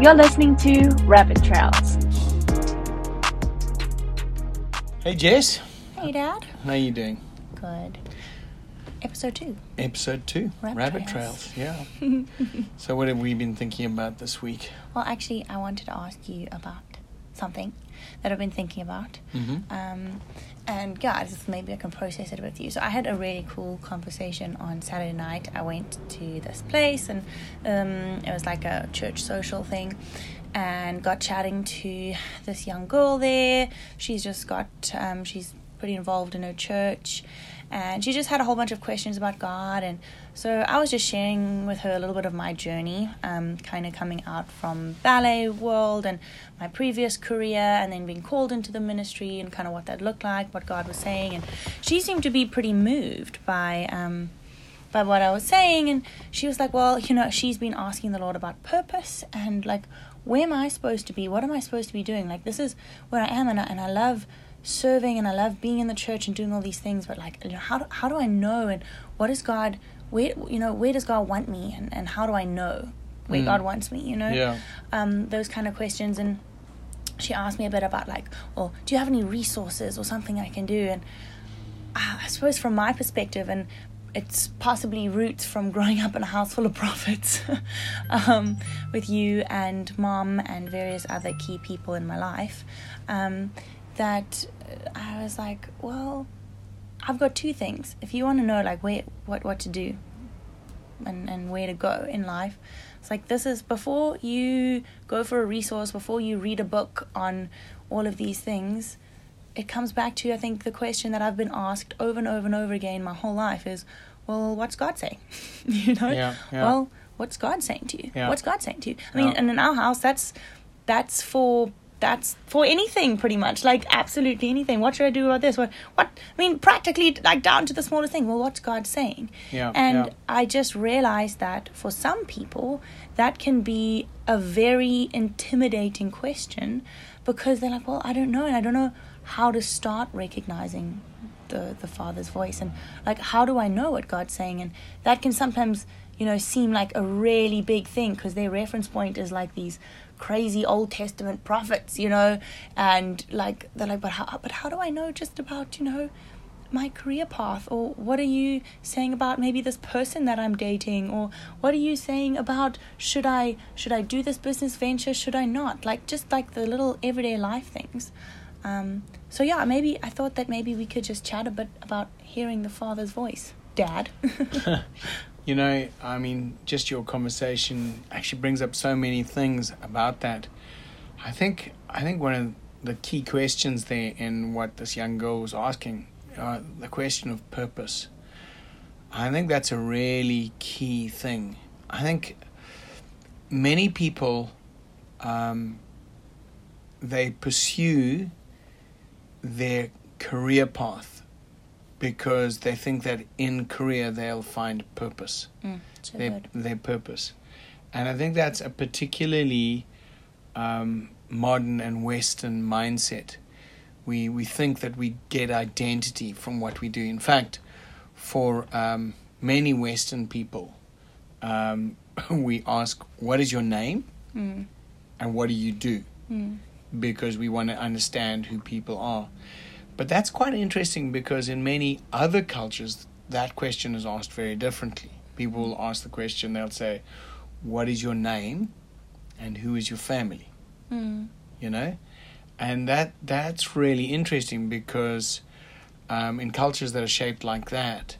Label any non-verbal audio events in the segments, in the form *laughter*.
You're listening to Rabbit Trails. Hey Jess, Hey, Dad. how are you doing? Good. Episode two. Episode two, Rabbit Rabbit Trails. Trails. Yeah. *laughs* so what have we been thinking about this week? Well, actually, I wanted to ask you about something that I've been thinking about. Mm-hmm. Um, and yeah, just maybe I can process it with you. So I had a really cool conversation on Saturday night. I went to this place, and um, it was like a church social thing, and got chatting to this young girl there. She's just got um, she's pretty involved in her church, and she just had a whole bunch of questions about God. And so I was just sharing with her a little bit of my journey, um, kind of coming out from ballet world and my previous career, and then being called into the ministry and kind of what that looked like, what God was saying. And she seemed to be pretty moved by. Um, by what I was saying, and she was like, Well, you know, she's been asking the Lord about purpose and like, where am I supposed to be? What am I supposed to be doing? Like, this is where I am, and I, and I love serving and I love being in the church and doing all these things, but like, you know, how do, how do I know? And what is God, where, you know, where does God want me? And, and how do I know where Mm. God wants me, you know? Yeah. Um, those kind of questions. And she asked me a bit about like, well, do you have any resources or something I can do? And uh, I suppose from my perspective, and it's possibly roots from growing up in a house full of prophets, *laughs* um, with you and mom and various other key people in my life, um, that uh, I was like, well, I've got two things. If you want to know like where what what to do, and and where to go in life, it's like this is before you go for a resource, before you read a book on all of these things it comes back to I think the question that I've been asked over and over and over again my whole life is, well, what's God saying? *laughs* you know? Yeah, yeah. Well, what's God saying to you? Yeah. What's God saying to you? I mean, and in our house, that's that's for that's for anything pretty much like absolutely anything. What should i do about this? What what i mean practically like down to the smallest thing. Well what's god saying? Yeah, and yeah. i just realized that for some people that can be a very intimidating question because they're like well i don't know. And i don't know how to start recognizing the the father's voice and like how do i know what god's saying? And that can sometimes you know seem like a really big thing because their reference point is like these crazy old testament prophets you know and like they're like but how but how do i know just about you know my career path? Or what are you saying about maybe this person that i'm dating? Or what are you saying about should i should i do this business venture? Should i not? Like just like the little everyday life things. Um, so yeah maybe i thought that maybe we could just chat a bit about hearing the father's voice. Dad *laughs* *laughs* You know, I mean, just your conversation actually brings up so many things about that. I think I think one of the key questions there in what this young girl was asking, uh, the question of purpose. I think that's a really key thing. I think many people um, they pursue their career path because they think that in career they'll find purpose mm, so their, good. their purpose. And I think that's a particularly um, modern and Western mindset. We, we think that we get identity from what we do. In fact, for um, many Western people, um, *laughs* we ask, What is your name? Mm, and what do you do? mm, because we want to understand who people are. But that's quite interesting because in many other cultures, that question is asked very differently. People will ask the question, they'll say, What is your name? And who is your family? mm, You know? And that that's really interesting because um, in cultures that are shaped like that,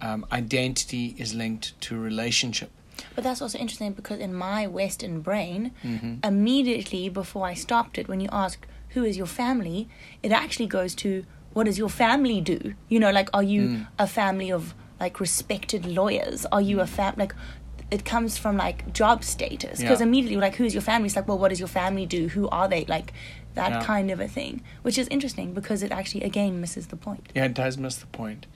um, identity is linked to relationship. but that's also interesting because in my western brain Mhm. immediately before I stopped it, when you ask who is your family, it actually goes to what does your family do? You know, like are you Mm. a family of like respected lawyers? Are you a fam like it comes from like job status because Yeah. immediately like who's your family? It's like well, what does your family do? Who are they? Like that Yeah. kind of a thing, which is interesting because it actually again misses the point. Yeah, it does miss the point.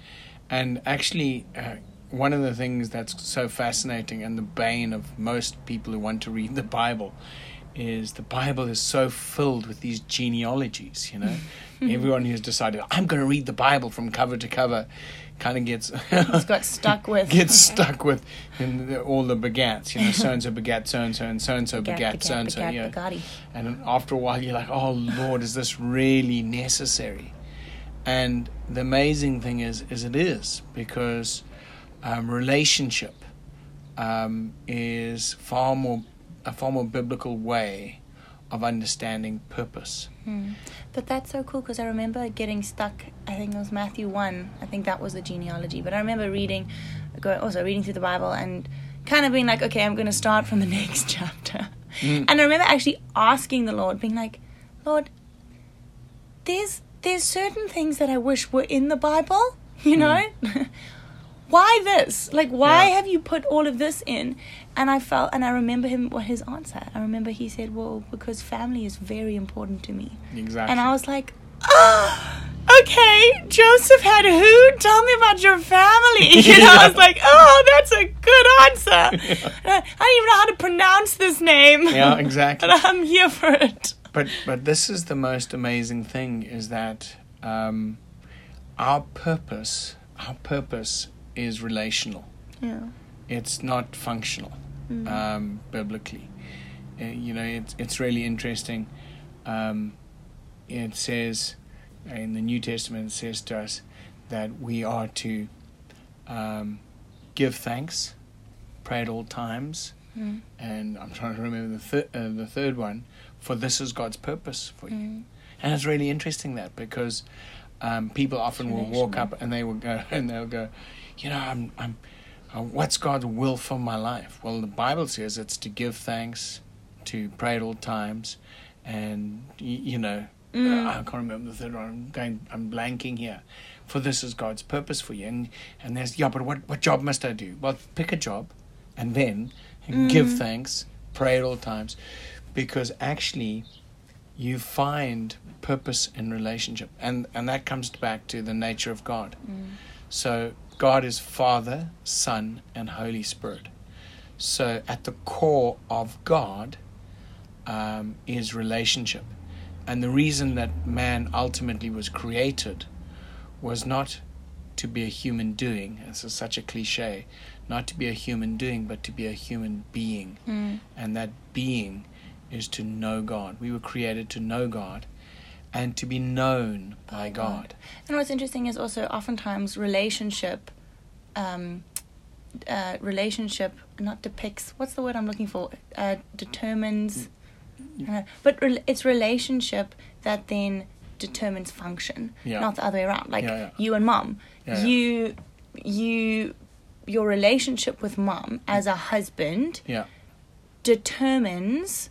And actually, uh, one of the things that's so fascinating and the bane of most people who want to read the Bible is the Bible is so filled with these genealogies, you know. *laughs* Everyone who's decided, I'm going to read the Bible from cover to cover kind of gets got stuck *laughs* with gets stuck *laughs* with in the, all the begats. You know, so and so begat so and so, and so and so begat so and so. You know, begatti. and after a while, you're like, oh Lord, is this really necessary? And the amazing thing is, is it is because um, relationship um, is far more a far more biblical way of understanding purpose. Hmm. But that's so cool because I remember getting stuck. I think it was Matthew one. I think that was the genealogy. But I remember reading, going also reading through the Bible and kind of being like, okay, I'm going to start from the *laughs* next chapter. Mm. And I remember actually asking the Lord, being like, Lord, there's there's certain things that I wish were in the Bible. *laughs* You know, why this? Like, why Yeah. have you put all of this in? And I felt, and I remember him what his answer. I remember he said, "Well, because family is very important to me." Exactly. And I was like, oh, okay, Joseph had who? Tell me about your family. *laughs* You know, I was like, oh, that's a good answer. *laughs* I don't even know how to pronounce this name. yeah, *laughs* exactly. but I'm here for it. But but this is the most amazing thing is that um, our purpose our purpose is relational. Yeah. It's not functional um, biblically. Uh, you know, it's it's really interesting. Um, it says in the New Testament it says to us that we are to um, give thanks, pray at all times, Mm. and I'm trying to remember the thir- uh, the third one. For this is God's purpose for you, Mm. and it's really interesting that because um, people often will walk up and they will go *laughs* and they'll go, you know, I'm I'm, uh, what's God's will for my life? Well, the Bible says it's to give thanks, to pray at all times, and y- you know, Mm. I can't remember the third one. I'm going, I'm blanking here. For this is God's purpose for you, and and there's yeah, but what what job must I do? Well, pick a job, and then give Mm. thanks, pray at all times, because actually, you find purpose in relationship, and and that comes back to the nature of God. Mm. So God is Father, Son, and Holy Spirit. So at the core of God um, is relationship. And the reason that man ultimately was created was not to be a human doing. This is such a cliche. Not to be a human doing, but to be a human being. Mm. And that being is to know God. We were created to know God and to be known by God. God. And what's interesting is also oftentimes relationship, um, uh, relationship not depicts. What's the word I'm looking for? Uh, determines. Uh, but re- it's relationship that then determines function, Yeah. not the other way around. Like Yeah, yeah. you and mom, you, you, your relationship with mom as a husband determines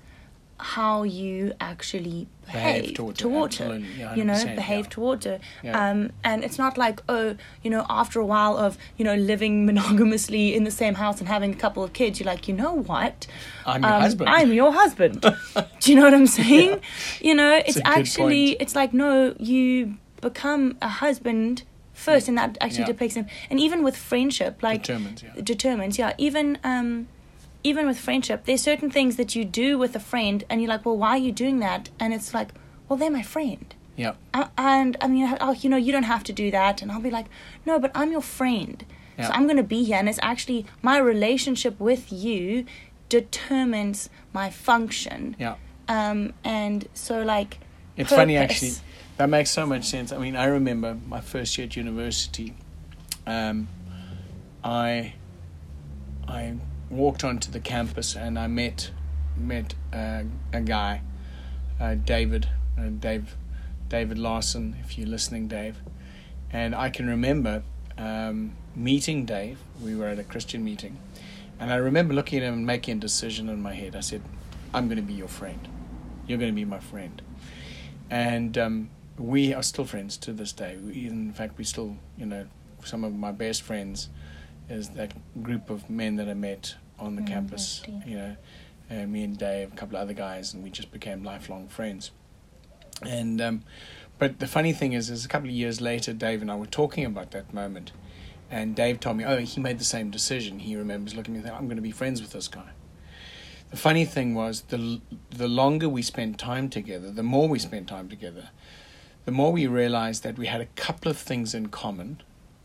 how you actually behave, Behave towards towards, her, her. yeah, you know, behave yeah. towards her. Yeah. Um, and it's not like oh, you know, after a while of you know living *laughs* monogamously in the same house and having a couple of kids, you're like, you know what? I'm your Um, husband. I'm your husband. *laughs* Do you know what I'm saying? You know, it's good actually it's like no, you become a husband first, and that actually depicts him. And even with friendship, like Determines, yeah. determines yeah even um even with friendship there's certain things that you do with a friend and you're like well why are you doing that and it's like well they're my friend Yeah. Uh, and i mean oh you know you don't have to do that and i'll be like no but i'm your friend so i'm going to be here and it's actually my relationship with you determines my function Yeah. um and so like It's funny actually. That makes so much sense. I mean, I remember my first year at university. Um, I I walked onto the campus and I met met uh, a guy, uh, David, uh, Dave, David Larson. If you're listening, Dave, and I can remember um, meeting Dave. We were at a Christian meeting, and I remember looking at him and making a decision in my head. I said, "I'm going to be your friend. You're going to be my friend." and um, we are still friends to this day. We, in fact, we still, you know, some of my best friends is that group of men that I met on the Mm, campus. You know, uh, me and Dave, a couple of other guys, and we just became lifelong friends. And um, but the funny thing is, is a couple of years later, Dave and I were talking about that moment, and Dave told me, "Oh, he made the same decision. He remembers looking at me, and saying, I'm going to be friends with this guy." The funny thing was, the the longer we spent time together, the more we spent time together, the more we realized that we had a couple of things in common,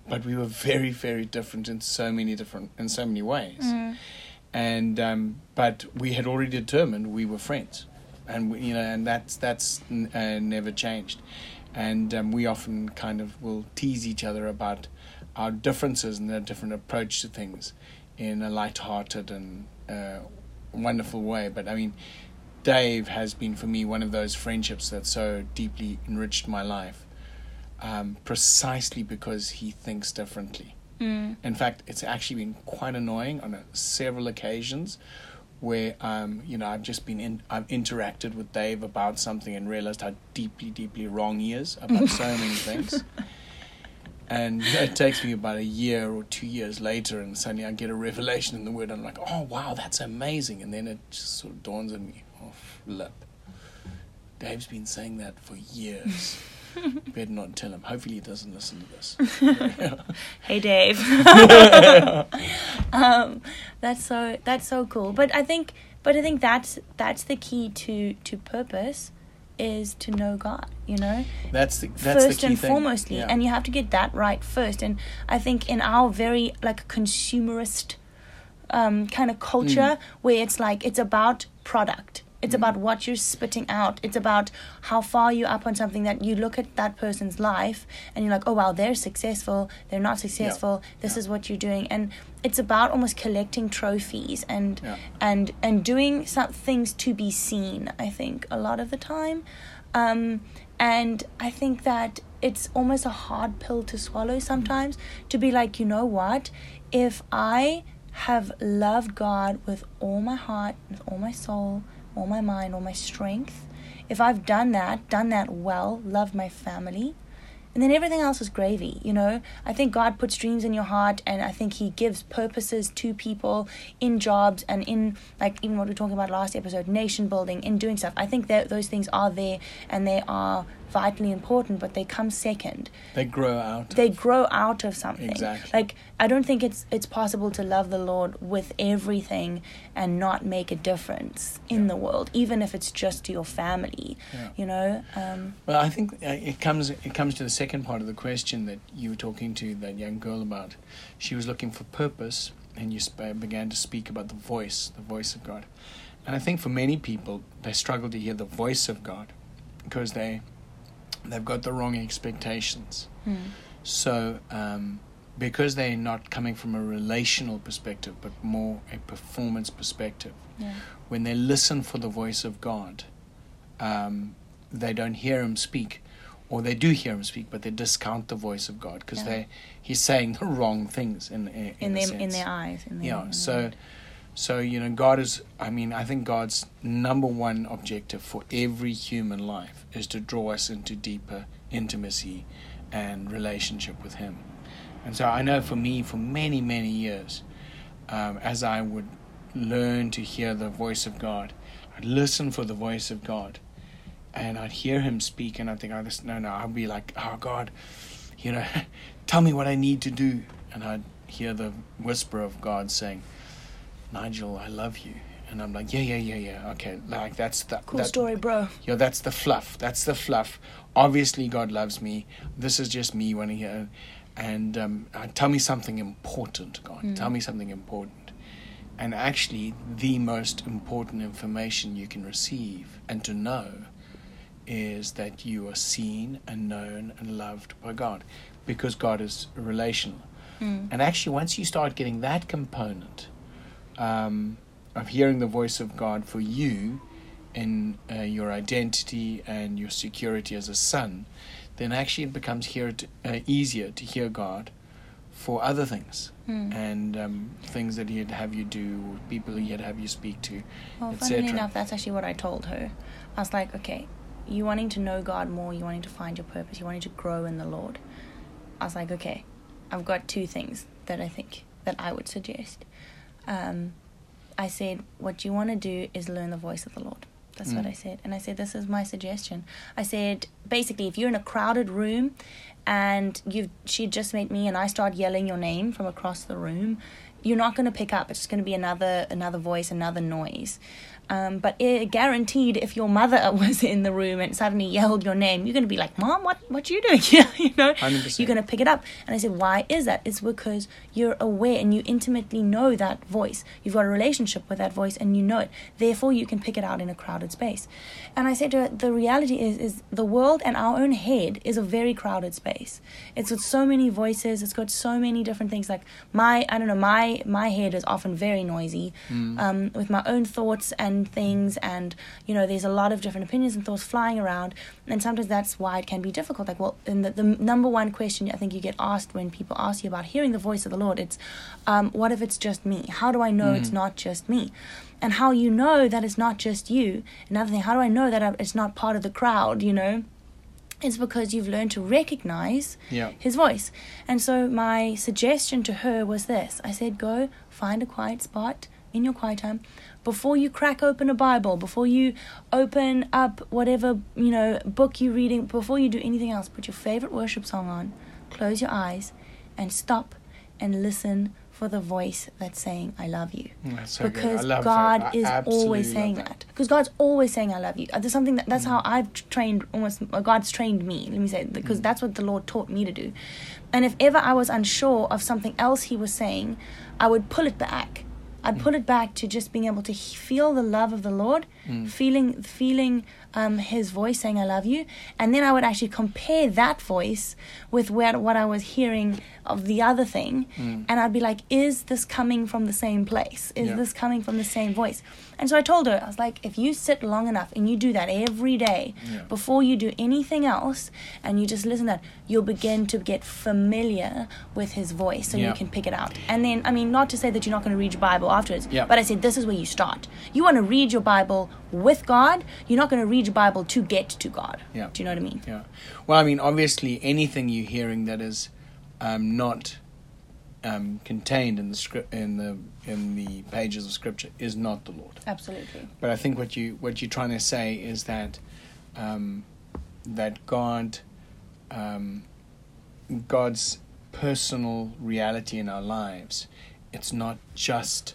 but we were very, very different in so many different in so many ways. Mm. And um, but we had already determined we were friends, and we, you know, and that's that's uh, never changed. And um, we often kind of will tease each other about our differences and our different approach to things in a light-hearted and uh, wonderful way. But I mean, Dave has been for me one of those friendships that so deeply enriched my life, um, precisely because he thinks differently. Mm. In fact, it's actually been quite annoying on a, several occasions where um, you know I've just been in, I've interacted with Dave about something and realized how deeply, deeply wrong he is about so *laughs* many things. And it takes me about a year or two years later, and suddenly I get a revelation in the word. And I'm like, oh, wow, that's amazing. And then it just sort of dawns on me, oh, flip. Dave's been saying that for years. *laughs* Better not tell him. Hopefully, he doesn't listen to this. *laughs* Hey, Dave. *laughs* um, that's so that's so cool. But I think, but I think that's that's the key to to purpose, is to know God. You know, That's the that's first the key and thing. foremostly, Yeah. and you have to get that right first. And I think in our very like consumerist um, kind of culture, where it's like it's about product. It's about what you're spitting out. It's about how far you're up on something that you look at that person's life and you're like, oh wow, they're successful. They're not successful. This Yeah. is what you're doing, and it's about almost collecting trophies and Yeah. and and doing some things to be seen. I think a lot of the time, um, and I think that it's almost a hard pill to swallow sometimes to be like, you know what, if I have loved God with all my heart, with all my soul, all my mind, all my strength, if I've done that, done that well, loved my family, and then everything else is gravy, you know? I think God puts dreams in your heart, and I think He gives purposes to people in jobs and in, like, even what we were talking about last episode, nation building, in doing stuff. I think that those things are there and they are vitally important, but they come second They grow out. they grow out of something. Exactly. Like I don't think it's it's possible to love the Lord with everything and not make a difference in Yeah. the world, even if it's just to your family. Yeah. You know. Um, Well, I think uh, it comes it comes to the second part of the question that you were talking to that young girl about. She was looking for purpose, and you sp- began to speak about the voice, the voice of God. And I think for many people, they struggle to hear the voice of God because they they've got the wrong expectations. hmm. So, um, because they're not coming from a relational perspective, but more a performance perspective, Yeah. when they listen for the voice of God, um, they don't hear Him speak, or they do hear Him speak, but they discount the voice of God because Yeah. they He's saying the wrong things in in, In a them, in their eyes. In their, Yeah. in So, their- so you know, God is. I mean, I think God's number one objective for every human life is to draw us into deeper intimacy and relationship with Him. And so I know for me, for many many years, um, as I would learn to hear the voice of God, I'd listen for the voice of God, and I'd hear Him speak, and I'd think, oh, this, no, no, I'd be like, oh God, you know, *laughs* tell me what I need to do, and I'd hear the whisper of God saying, Nigel, I love you. And I'm like, yeah, yeah, yeah, yeah. Okay, like that's the cool that- story, bro. Yeah, that's the fluff. That's the fluff. Obviously, God loves me. This is just me wanting to hear. And um, uh, tell me something important, God. Mm. Tell me something important. And actually, the most important information you can receive and to know is that you are seen and known and loved by God because God is relational. Mm. And actually, once you start getting that component um, of hearing the voice of God for you in uh, your identity and your security as a son, then actually it becomes here to, uh, easier to hear God for other things Mm. and um, things that He'd have you do, or people He'd have you speak to, Well, funnily enough, that's actually what I told her. I was like, okay, you wanting to know God more, you wanting to find your purpose, you wanting to grow in the Lord. I was like, okay, I've got two things that I think that I would suggest. Um, I said, what you want to do is learn the voice of the Lord. That's what Mm. I said. And I said, this is my suggestion. I said, basically, if you're in a crowded room and you've she just met me and I start yelling your name from across the room, you're not going to pick up. It's just going to be another another voice, another noise. Um, but it, guaranteed, if your mother *laughs* was in the room and suddenly yelled your name, you're going to be like, "Mom, what what you doing here?" *laughs* you know, 100%. you're going to pick it up. And I said, "Why is that? It's because you're aware and you intimately know that voice. You've got a relationship with that voice, and you know it. Therefore, you can pick it out in a crowded space." And I said to her, "The reality is, is the world and our own head is a very crowded space. It's got so many voices. It's got so many different things. Like my, I don't know, my my head is often very noisy, um, with my own thoughts and things and you know there's a lot of different opinions and thoughts flying around. And sometimes that's why it can be difficult. Like well and the, the number one question i think you get asked when people ask you about hearing the voice of the lord it's um, what if it's just me? How do i know it's not just me? And how you know that it's not just you. Another thing how do i know that it's not part of the crowd you know? It's because you've learned to recognize Yeah. his voice. And so my suggestion to her was this. I said, go find a quiet spot in your quiet time before you crack open a Bible, before you open up whatever, you know, book you're reading, before you do anything else, put your favorite worship song on, close your eyes, and stop and listen for the voice that's saying, I love you Mm, so because God. Is always saying that. that. Because God's always saying, "I love you." Uh, There's something that that's how Mm. I've trained almost. uh, God's trained me. Let me say because Mm. that's what the Lord taught me to do. And if ever I was unsure of something else He was saying, I would pull it back. I'd Mm. pull it back to just being able to feel the love of the Lord, Mm. feeling feeling um, His voice saying "I love you," and then I would actually compare that voice with where, what I was hearing of the other thing, Mm. and I'd be like, "Is this coming from the same place? Is Yeah. this coming from the same voice?" And so I told her, I was like, "If you sit long enough and you do that every day Yeah. before you do anything else, and you just listen to that, you'll begin to get familiar with His voice, so Yeah. you can pick it out. And then, I mean, not to say that you're not going to read your Bible afterwards, but I said this is where you start. You want to read your Bible with God. You're not going to read your Bible to get to God. Yeah. Do you know what I mean? Yeah. Well, I mean, obviously, anything you're hearing that is um, not um, contained in the script in the in the pages of Scripture is not the Lord. Absolutely. But I think what you what you're trying to say is that um, that God um, God's personal reality in our lives. It's not just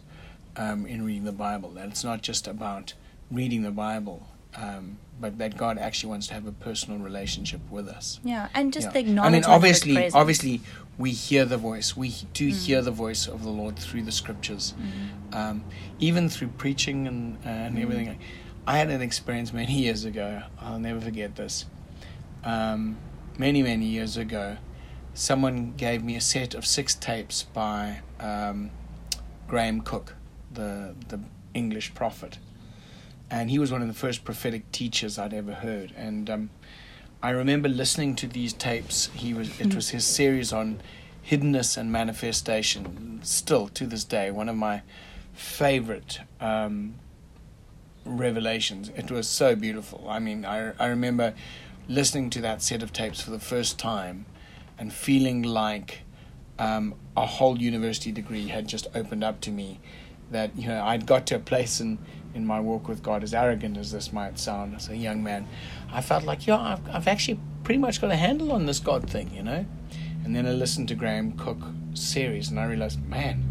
um, in reading the Bible. That it's not just about reading the Bible, um, but that God actually wants to have a personal relationship with us. Yeah, and just Yeah. the I mean, obviously, obviously, we hear the voice. We do Mm. hear the voice of the Lord through the scriptures, Mm-hmm. um, even through preaching and and everything. I had an experience many *laughs* years ago. I'll never forget this. Um, many many years ago, someone gave me a set of six tapes by um, Graham Cooke, the the English prophet, and he was one of the first prophetic teachers I'd ever heard. And um, I remember listening to these tapes. He was it was his series on hiddenness and manifestation. Still to this day, one of my favorite um, revelations. It was so beautiful. I mean, I I remember listening to that set of tapes for the first time and feeling like um, a whole university degree had just opened up to me. That you know, I'd got to a place in in my walk with God, as arrogant as this might sound, as a young man, I felt like, yeah, I've, I've actually pretty much got a handle on this God thing, you know. And then I listened to Graham Cooke series, and I realized, man,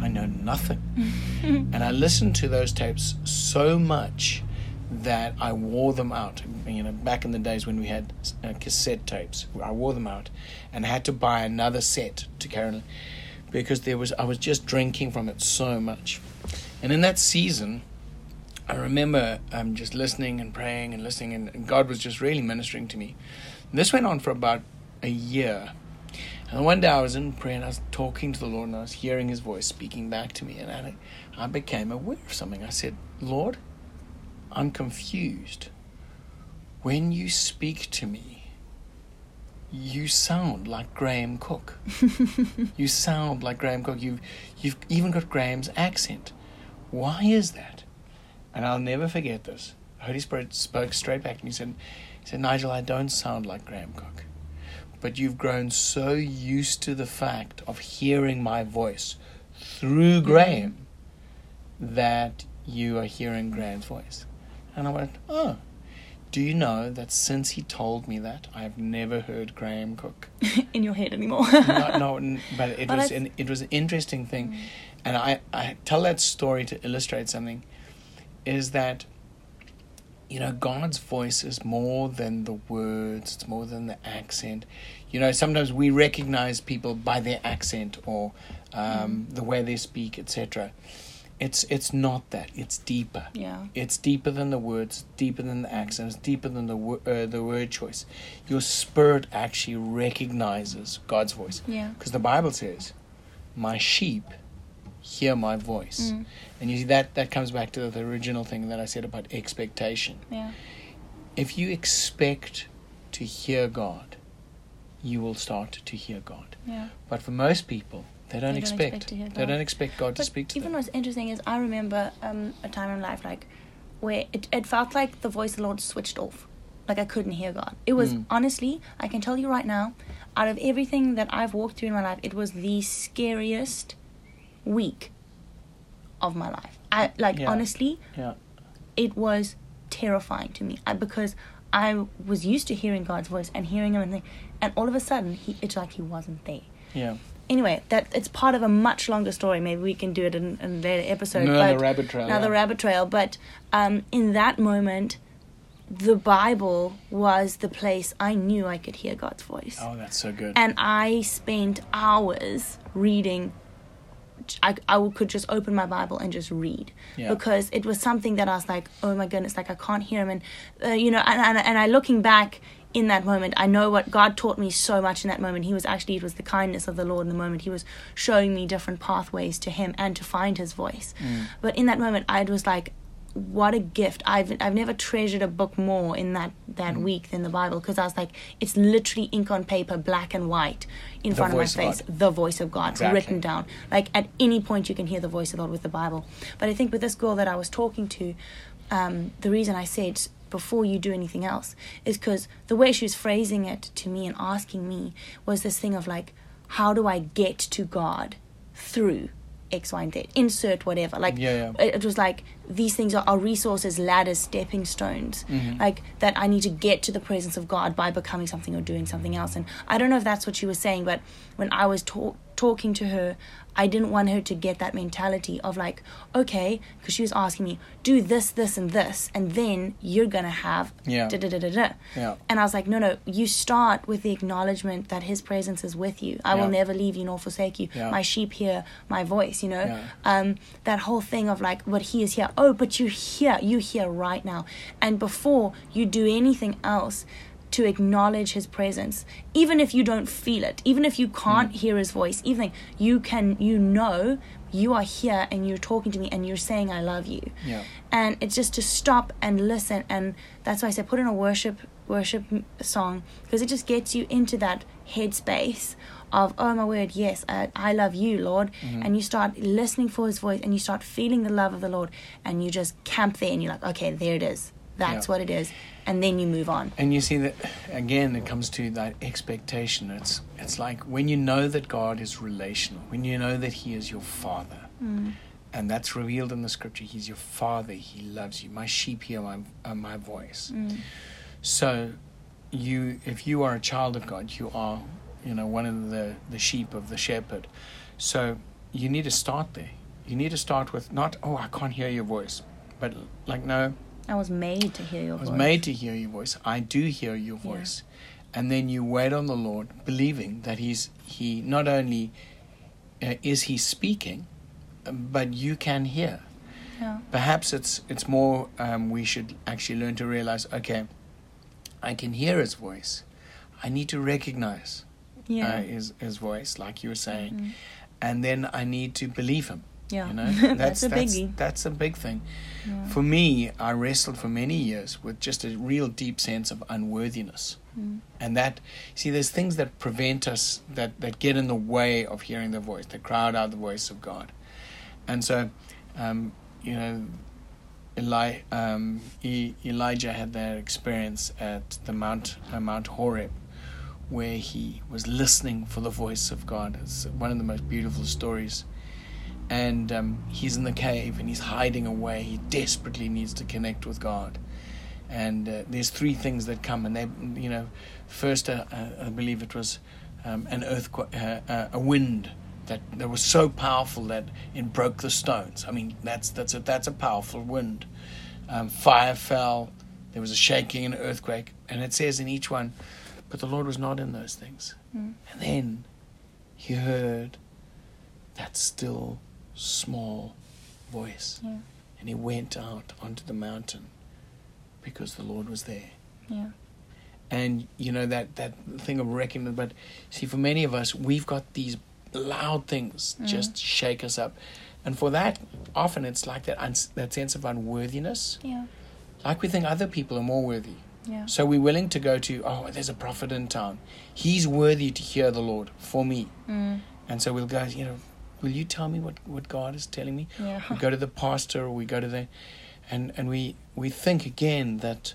I know nothing. *laughs* and I listened to those tapes so much that I wore them out. You know, back in the days when we had uh, cassette tapes, I wore them out, and I had to buy another set to carry on because there was I was just drinking from it so much. And in that season, I remember um, just listening and praying and listening, and, and God was just really ministering to me. And this went on for about a year. And one day I was in prayer and I was talking to the Lord and I was hearing His voice speaking back to me, and I, I became aware of something. I said, Lord, I'm confused. When you speak to me, you sound like Graham Cooke. *laughs* you sound like Graham Cooke. You've, you've even got Graham's accent. Why is that? And I'll never forget this. The Holy Spirit spoke straight back to me and said, he said, Nigel, I don't sound like Graham Cooke. But you've grown so used to the fact of hearing my voice through Graham that you are hearing Graham's voice. And I went, oh, Do you know that since he told me that, I've never heard Graham Cooke? *laughs* in your head anymore. *laughs* no, no, but it Well, was an, it was an interesting thing, mm. and I I tell that story to illustrate something, is that. You know, God's voice is more than the words. It's more than the accent. You know, sometimes we recognize people by their accent or um, the way they speak, etc. It's it's not that. It's deeper. yeah. It's deeper than the words, deeper than the accents, deeper than the uh, the word choice. Your spirit actually recognizes God's voice Yeah. because the Bible says, "My sheep hear my voice," Mm. And you see that that comes back to the original thing that I said about expectation. Yeah. If you expect to hear God, you will start to hear God. Yeah. But for most people, they don't, They don't expect. expect They God. don't expect God to speak to even them. what's interesting is I remember um, a time in life like where it, it felt like the voice of the Lord switched off. Like I couldn't hear God. It was Mm. honestly, I can tell you right now, out of everything that I've walked through in my life, it was the scariest week of my life. I like Yeah. honestly, Yeah. it was terrifying to me I, because I was used to hearing God's voice and hearing him and, the, and all of a sudden he it's like he wasn't there Yeah. anyway, that it's part of a much longer story. Maybe we can do it in, in a later episode. Another rabbit trail, Another yeah. rabbit trail. But um, in that moment, the Bible was the place I knew I could hear God's voice. Oh, that's so good. And I spent hours reading. I, I could just open my Bible and just read Yeah. because it was something that I was like, oh my goodness, like I can't hear him. And, uh, you know, and, and, and I looking back in that moment, I know what God taught me so much in that moment. He was actually, it was the kindness of the Lord in the moment. He was showing me different pathways to Him and to find His voice. But in that moment, I was like, what a gift. I've i've never treasured a book more in that that week than the bible because i was like it's literally ink on paper black and white in The front of my voice of face. The voice of god Exactly. written down. Like at any point you can hear the voice of god with the bible. But i think with this girl that i was talking to um, the reason i said before you do anything else is because the way she was phrasing it to me and asking me was this thing of like how do i get to god through X, Y, and Z. Insert whatever. Like Yeah, yeah. it, it was like these things are, are resources, ladders, stepping stones. Mm-hmm. Like that I need to get to the presence of God by becoming something or doing something else. And I don't know if that's what she was saying, but when I was talk, talking to her, I didn't want her to get that mentality of like, okay, because she was asking me, do this, this, and this, and then you're gonna have Yeah. da da da da da. Yeah. And I was like, no, no, you start with the acknowledgement that His presence is with you. I Yeah. will never leave you nor forsake you. Yeah. My sheep hear my voice, you know? Yeah. Um, that whole thing of like, but He is here. Oh, but you here, you here right now. And before you do anything else, to acknowledge his presence even if you don't feel it even if you can't Hmm. hear his voice even you can you know you are here and you're talking to me and you're saying i love you Yeah. and it's just to stop and listen and that's why i said put in a worship worship song because it just gets you into that headspace of oh my word yes I, I love you lord Mm-hmm. and you start listening for his voice and you start feeling the love of the lord and you just camp there and you're like okay there it is that's Yeah. what it is and then you move on And you see that again, it comes to that expectation. It's it's like when you know that God is relational, when you know that He is your Father, and that's revealed in the Scripture. He's your Father. He loves you. My sheep hear my uh, my voice. So, you if you are a child of God, you are you know one of the the sheep of the shepherd. So you need to start there. You need to start with not oh I can't hear your voice, but like no I was made to hear your I was voice. made to hear your voice. I do hear your Yeah. voice. And then you wait on the Lord, believing that He's He not only uh, is He speaking, um, but you can hear. Yeah. Perhaps it's it's more um, we should actually learn to realize. Okay, I can hear His voice. I need to recognize Yeah. uh, His His voice, like you were saying, Mhm. and then I need to believe Him. Yeah. You know, *laughs* That's a that's, biggie. That's a big thing. Yeah. For me, I wrestled for many years with just a real deep sense of unworthiness. Mm. And that, see, there's things that prevent us, that, that get in the way of hearing the voice, that crowd out the voice of God. And so, um, you know, Eli, um, e- Elijah had that experience at the Mount, uh, Mount Horeb, where he was listening for the voice of God. It's one of the most beautiful stories and um, he's in the cave and he's hiding away. He desperately needs to connect with God. and uh, there's three things that come, and they, you know, first uh, uh, I believe it was um, an earthquake, uh, uh, a wind that that was so powerful that it broke the stones. I mean, that's that's a that's a powerful wind. Um, fire fell. There was a shaking and an earthquake, and it says in each one, but the Lord was not in those things. Mm. And then he heard that still small voice, Yeah. and he went out onto the mountain because the Lord was there Yeah. and you know that that thing of reckoning but see for many of us we've got these loud things Mm. just shake us up and for that often it's like that that sense of unworthiness Yeah. like we think other people are more worthy Yeah. so we're willing to go to oh there's a prophet in town he's worthy to hear the lord for me Mm. and so we'll go you know will you tell me what what god is telling me Yeah. we go to the pastor or we go to the and and we we think again that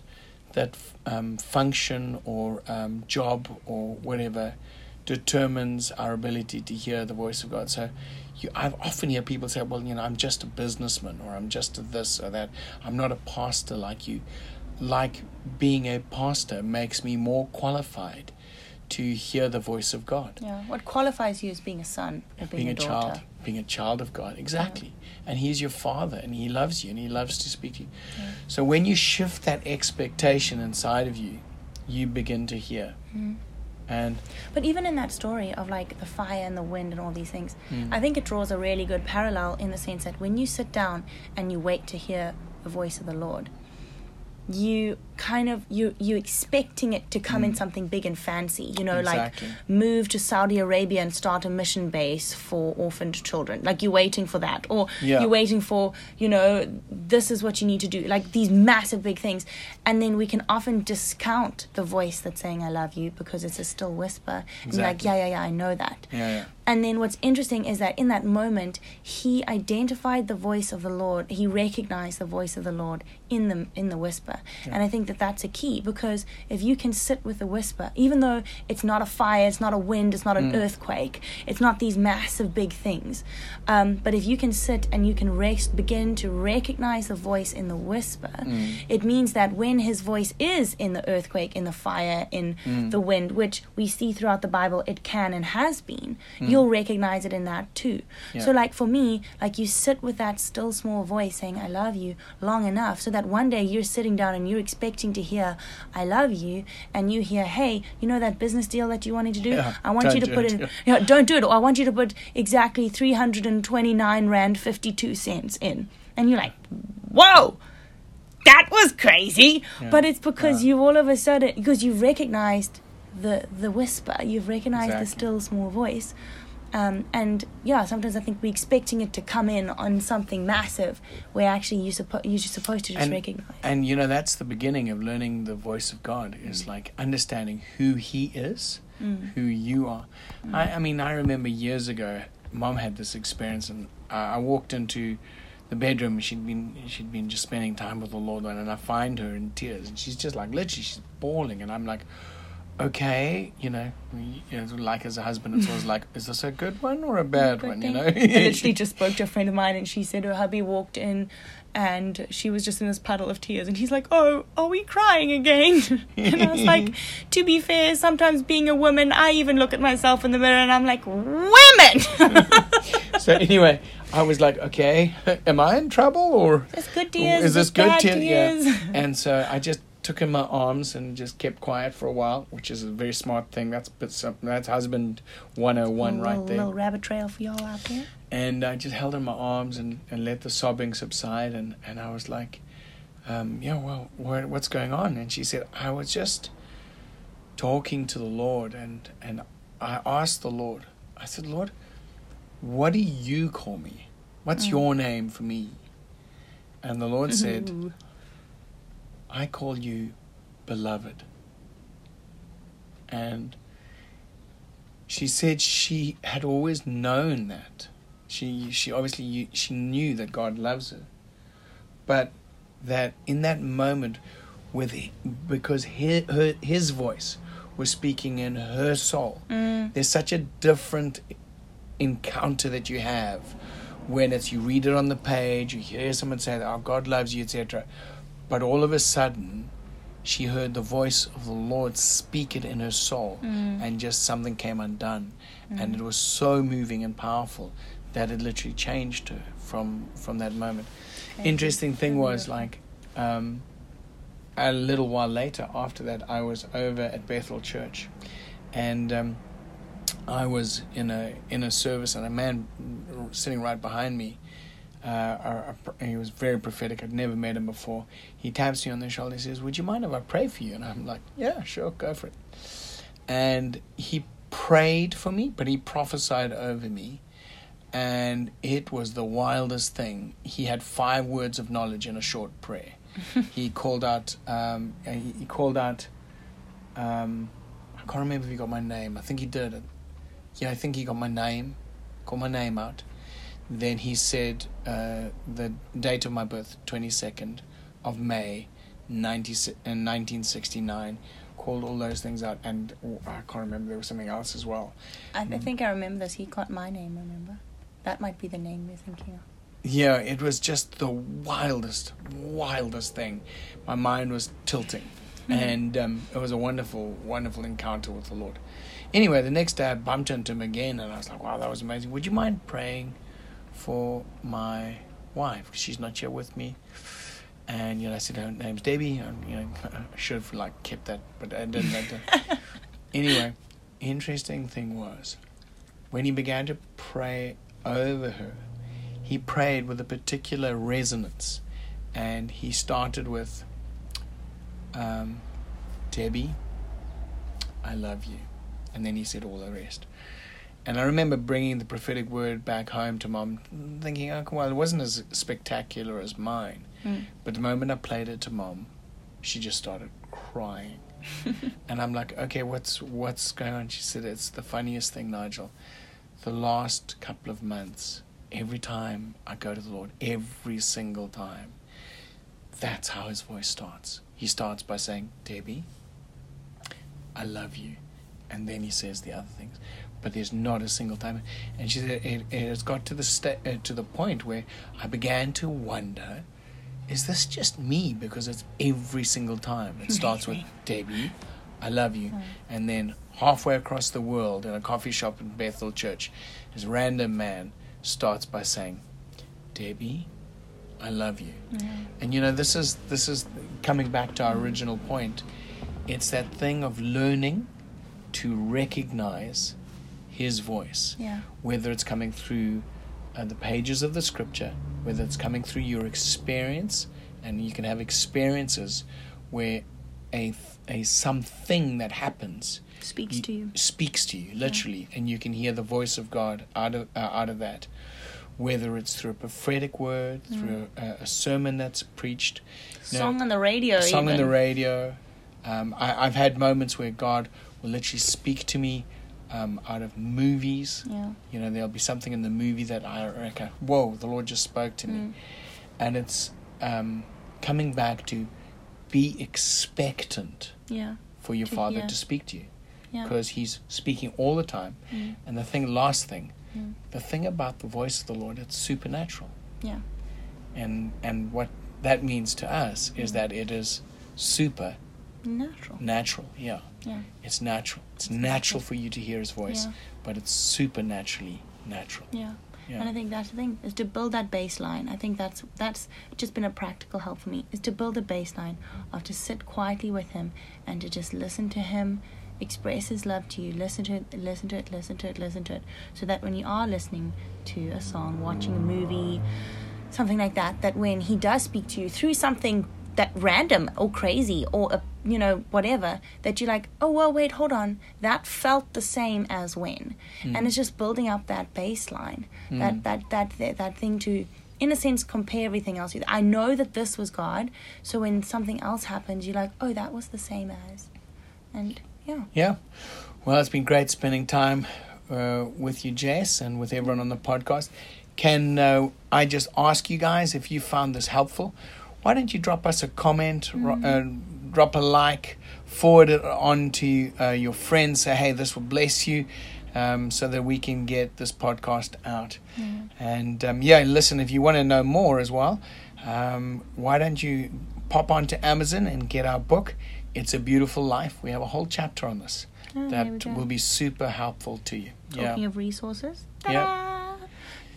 that um, function or um, job or whatever determines our ability to hear the voice of God. So you, I often hear people say, "Well, you know, I'm just a businessman, or I'm just a this or that. I'm not a pastor like you." Like being a pastor makes me more qualified to hear the voice of God Yeah. What qualifies you as being a son or being, being, a, a, child, being a child of God, exactly. And He's your Father, and He loves you, and He loves to speak to you. Yeah. So when you shift that expectation inside of you, you begin to hear. Mm. And But even in that story of like the fire and the wind and all these things, Mm. I think it draws a really good parallel in the sense that when you sit down and you wait to hear the voice of the Lord, you kind of you you expecting it to come in something big and fancy you know Mm. Exactly. like move to saudi arabia and start a mission base for orphaned children like you're waiting for that or Yeah. you're waiting for you know this is what you need to do like these massive big things and then we can often discount the voice that's saying i love you because it's a still whisper and you're like yeah yeah yeah i know that yeah, yeah. And then what's interesting is that in that moment, he identified the voice of the Lord. He recognized the voice of the Lord in the in the whisper. And I think that that's a key because if you can sit with the whisper, even though it's not a fire, it's not a wind, it's not an mm. earthquake, it's not these massive big things, um, but if you can sit and you can rest, begin to recognize the voice in the whisper, mm. it means that when his voice is in the earthquake, in the fire, in mm. the wind, which we see throughout the Bible, it can and has been, you'll mm. recognize it in that too. Yeah. So, like for me, like you sit with that still small voice saying, I love you long enough so that one day you're sitting down and you're expecting to hear, I love you, and you hear, hey, you know that business deal that you wanted to do? Yeah, I want you to put it. in, *laughs* yeah, don't do it. Or I want you to put exactly 329 Rand 52 cents in. And you're like, whoa! That was crazy, Yeah. but it's because you all of a sudden because you've recognized the the whisper, you've recognized the still small voice, um, and yeah, sometimes I think we're expecting it to come in on something massive, where actually you suppo- you're supposed to just And- recognize. And you know that's the beginning of learning the voice of God is like understanding who He is, Mm. who you are. I, I mean, I remember years ago, Mom had this experience, and I, I walked into the bedroom. She'd been she'd been just spending time with the Lord, and I find her in tears, and she's just like literally she's bawling, and I'm like. Okay, you know, like as a husband, it's always *laughs* like, is this a good one or a bad one? You know, I literally *laughs* just spoke to a friend of mine, and she said her hubby walked in, and she was just in this puddle of tears, and he's like, "Oh, are we crying again?" *laughs* and I was like, "To be fair, sometimes being a woman, I even look at myself in the mirror, and I'm like, women." so anyway, I was like, okay, am I in trouble or There's good tears. is this good tears. Yeah. And so I just took in my arms and just kept quiet for a while, which is a very smart thing. That's bit some, that's husband 101 right little, there. Little rabbit trail for y'all out there. And I just held her in my arms and, and let the sobbing subside. And, and I was like, um, yeah, well, what, what's going on? And she said, I was just talking to the Lord and, and I asked the Lord, I said, Lord, what do you call me? What's Mm. your name for me? And the Lord said. I call you beloved. And she said she had always known that. She she obviously she knew that God loves her. But that in that moment with because his, her, his voice was speaking in her soul. Mm. There's such a different encounter that you have when it's you read it on the page, you hear someone say, "Oh, God loves you," etc. But all of a sudden, she heard the voice of the Lord speak it in her soul, Mm. and just something came undone, and Mm. it was so moving and powerful that it literally changed her from from that moment. Crazy. Interesting thing was like. Um, a little while later, after that, I was over at Bethel Church, and um, I was in a in a service, and a man sitting right behind me. Uh, he was very prophetic. I'd never met him before. He taps me on the shoulder. He says, "Would you mind if I pray for you?" And I'm like, "Yeah, sure, go for it." And he prayed for me, but he prophesied over me, and it was the wildest thing. He had five words of knowledge in a short prayer. *laughs* he called out. Um, he, he called out. Um, I can't remember if he got my name. I think he did. Yeah, I think he got my name. Called my name out. Then he said uh, the date of my birth, twenty second of May, 90, in nineteen sixty nine. Called all those things out, and oh, I can't remember. There was something else as well. I, I think I remember this. He got my name. Remember, that might be the name you're thinking of. Yeah, it was just the wildest, wildest thing. My mind was tilting, and um, it was a wonderful, wonderful encounter with the Lord. Anyway, the next day I bumped into him again, and I was like, "Wow, that was amazing! Would you mind praying for my wife? She's not here with me." And you know, I said, "Her name's Debbie." And, you know, *laughs* I should have like kept that, but I didn't. I didn't. *laughs* anyway, interesting thing was when he began to pray over her he prayed with a particular resonance and he started with um, debbie i love you and then he said all the rest and i remember bringing the prophetic word back home to mom thinking oh well it wasn't as spectacular as mine Mm. but the moment i played it to mom she just started crying *laughs* and i'm like okay what's what's going on she said it's the funniest thing nigel the last couple of months every time I go to the Lord, every single time, that's how his voice starts. He starts by saying, Debbie, I love you. And then he says the other things. But there's not a single time. And she said, it, it has got to the, sta- uh, to the point where I began to wonder, is this just me? Because it's every single time. It starts with, *laughs* Debbie, I love you. Mm. And then halfway across the world in a coffee shop in Bethel Church, this random man starts by saying, Debbie, I love you. Mm. And you know, this is this is coming back to our original point. It's that thing of learning to recognize his voice, Yeah. whether it's coming through uh, the pages of the scripture, whether it's coming through your experience, and you can have experiences where a a something that happens Speaks to you. speaks to you literally and you can hear the voice of god out of uh, out of that whether it's through a prophetic word through a, a sermon that's preached you know, Song on the radio. song on the radio um, I, i've had moments where god will literally speak to me um, out of movies Yeah. you know there'll be something in the movie that i reckon whoa the lord just spoke to me Mm. and it's um, coming back to be expectant Yeah. for your To father to speak to you Yeah. because he's speaking all the time. Mm. And the thing, last thing, Mm. the thing about the voice of the Lord, it's supernatural. Yeah. And and what that means to us is Mm. that it is super Natural. natural. Yeah, Yeah. it's natural. It's natural for you to hear His voice, Yeah. but it's supernaturally natural. Yeah. Yeah. And I think that's the thing is to build that baseline. I think that's that's just been a practical help for me is to build a baseline of to sit quietly with him and to just listen to him express his love to you. Listen to it, listen to it, listen to it, listen to it. So that when you are listening to a song, watching a movie, something like that, that when he does speak to you through something that random or crazy or a, you know whatever that you're like oh well wait hold on. That felt the same as when. And it's just building up that baseline that, that that that that thing to in a sense compare everything else with. I know that this was god so when something else happens you're like oh that was the same as. And yeah. Yeah. Well, it's been great spending time uh, with you, Jess, and with everyone on the podcast. Can uh, I just ask you guys if you found this helpful? Why don't you drop us a comment, ro- uh, drop a like, forward it on to uh, your friends, say, hey, this will bless you, um, so that we can get this podcast out. And um, yeah, listen, if you want to know more as well, um, why don't you pop onto Amazon and get our book. It's a Beautiful Life. We have a whole chapter on this Oh, that will be super helpful to you. Talking Yeah. of resources. Ta-da! Yeah.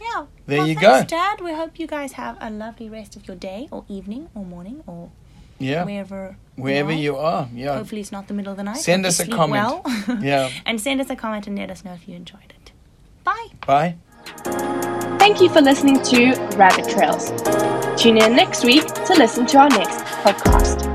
There well, you thanks, go. Dad. We hope you guys have a lovely rest of your day or evening or morning or Yeah. wherever Wherever you are. Yeah. Hopefully it's not the middle of the night. Send us a comment. Well. *laughs* Yeah. *laughs* and send us a comment and let us know if you enjoyed it. Bye. Bye. Thank you for listening to Rabbit Trails. Tune in next week to listen to our next podcast.